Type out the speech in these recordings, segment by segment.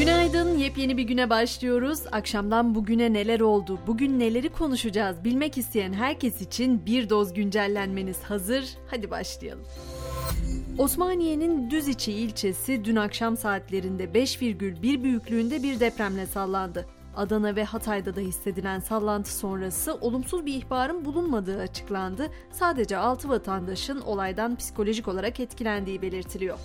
Günaydın, yepyeni bir güne başlıyoruz. Akşamdan bugüne neler oldu, bugün neleri konuşacağız bilmek isteyen herkes için bir doz güncellenmeniz hazır. Hadi başlayalım. Osmaniye'nin Düziçi ilçesi dün akşam saatlerinde 5,1 büyüklüğünde bir depremle sallandı. Adana ve Hatay'da da hissedilen sallantı sonrası olumsuz bir ihbarın bulunmadığı açıklandı. Sadece 6 vatandaşın olaydan psikolojik olarak etkilendiği belirtiliyor.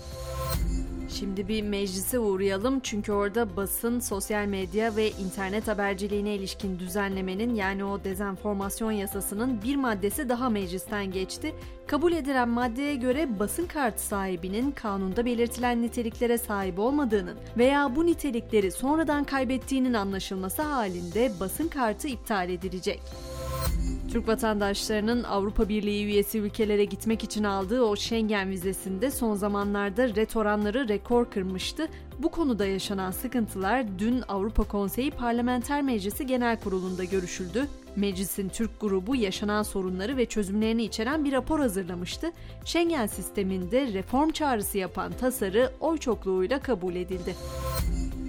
Şimdi bir meclise uğrayalım çünkü orada basın, sosyal medya ve internet haberciliğine ilişkin düzenlemenin yani o dezenformasyon yasasının bir maddesi daha meclisten geçti. Kabul edilen maddeye göre basın kartı sahibinin kanunda belirtilen niteliklere sahip olmadığının veya bu nitelikleri sonradan kaybettiğinin anlaşılması halinde basın kartı iptal edilecek. Türk vatandaşlarının Avrupa Birliği üyesi ülkelere gitmek için aldığı o Schengen vizesinde son zamanlarda ret oranları rekor kırmıştı. Bu konuda yaşanan sıkıntılar dün Avrupa Konseyi Parlamenter Meclisi Genel Kurulu'nda görüşüldü. Meclisin Türk grubu yaşanan sorunları ve çözümlerini içeren bir rapor hazırlamıştı. Schengen sisteminde reform çağrısı yapan tasarı oy çokluğuyla kabul edildi.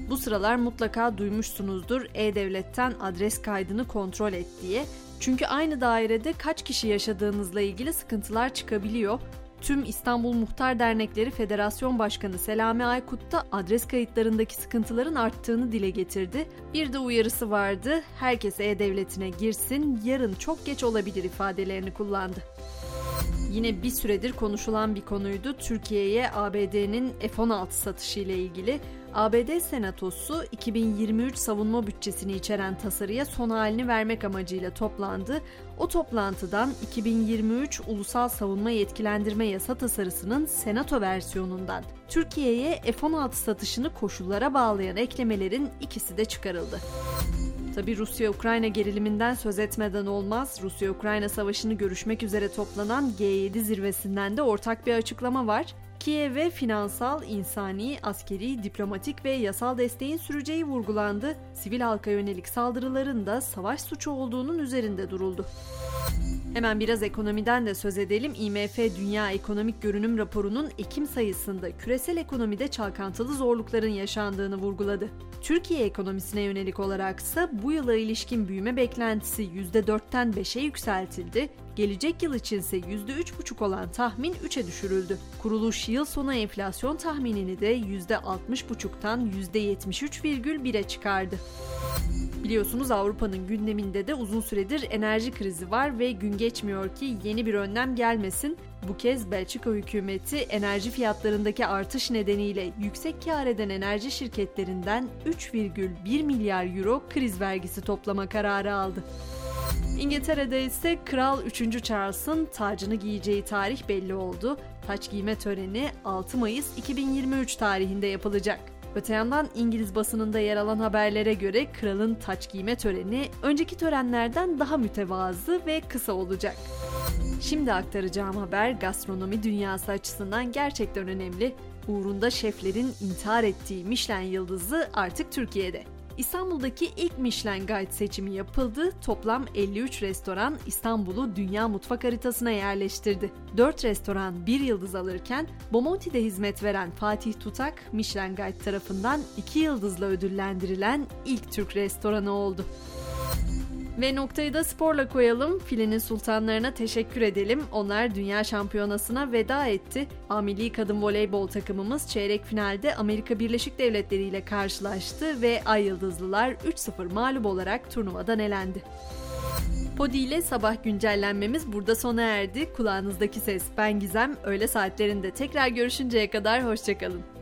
Bu sıralar mutlaka duymuşsunuzdur E-Devlet'ten adres kaydını kontrol et diye. Çünkü aynı dairede kaç kişi yaşadığınızla ilgili sıkıntılar çıkabiliyor. Tüm İstanbul Muhtar Dernekleri Federasyon Başkanı Selami Aykut da adres kayıtlarındaki sıkıntıların arttığını dile getirdi. Bir de uyarısı vardı. Herkes E-Devleti'ne girsin, yarın çok geç olabilir ifadelerini kullandı. Yine bir süredir konuşulan bir konuydu. Türkiye'ye ABD'nin F-16 satışı ile ilgili. ABD Senatosu 2023 savunma bütçesini içeren tasarıya son halini vermek amacıyla toplandı. O toplantıdan 2023 Ulusal Savunma Yetkilendirme Yasa tasarısının Senato versiyonundan Türkiye'ye F-16 satışını koşullara bağlayan eklemelerin ikisi de çıkarıldı. Tabi Rusya-Ukrayna geriliminden söz etmeden olmaz. Rusya-Ukrayna savaşını görüşmek üzere toplanan G7 zirvesinden de ortak bir açıklama var. Kiev'e finansal, insani, askeri, diplomatik ve yasal desteğin süreceği vurgulandı. Sivil halka yönelik saldırıların da savaş suçu olduğunun üzerinde duruldu. Hemen biraz ekonomiden de söz edelim. IMF Dünya Ekonomik Görünüm raporunun Ekim sayısında küresel ekonomide çalkantılı zorlukların yaşandığını vurguladı. Türkiye ekonomisine yönelik olaraksa bu yıla ilişkin büyüme beklentisi %4'ten 5'e yükseltildi. Gelecek yıl içinse %3,5 olan tahmin 3'e düşürüldü. Kuruluş yıl sonu enflasyon tahminini de %60,5'tan %73,1'e çıkardı. Biliyorsunuz Avrupa'nın gündeminde de uzun süredir enerji krizi var ve gün geçmiyor ki yeni bir önlem gelmesin. Bu kez Belçika hükümeti enerji fiyatlarındaki artış nedeniyle yüksek kar eden enerji şirketlerinden 3,1 milyar euro kriz vergisi toplama kararı aldı. İngiltere'de ise Kral 3. Charles'ın tacını giyeceği tarih belli oldu. Taç giyme töreni 6 Mayıs 2023 tarihinde yapılacak. Öte yandan İngiliz basınında yer alan haberlere göre kralın taç giyme töreni önceki törenlerden daha mütevazı ve kısa olacak. Şimdi aktaracağım haber gastronomi dünyası açısından gerçekten önemli. Uğrunda şeflerin intihar ettiği Michelin yıldızı artık Türkiye'de. İstanbul'daki ilk Michelin Guide seçimi yapıldı. Toplam 53 restoran İstanbul'u dünya mutfak haritasına yerleştirdi. 4 restoran 1 yıldız alırken Bomonti'de hizmet veren Fatih Tutak, Michelin Guide tarafından 2 yıldızla ödüllendirilen ilk Türk restoranı oldu. Ve noktayı da sporla koyalım. Filenin sultanlarına teşekkür edelim. Onlar dünya şampiyonasına veda etti. Amili kadın voleybol takımımız çeyrek finalde Amerika Birleşik Devletleri ile karşılaştı ve Ay Yıldızlılar 3-0 mağlup olarak turnuvadan elendi. Podi ile sabah güncellenmemiz burada sona erdi. Kulağınızdaki ses ben Gizem. Öğle saatlerinde tekrar görüşünceye kadar hoşçakalın.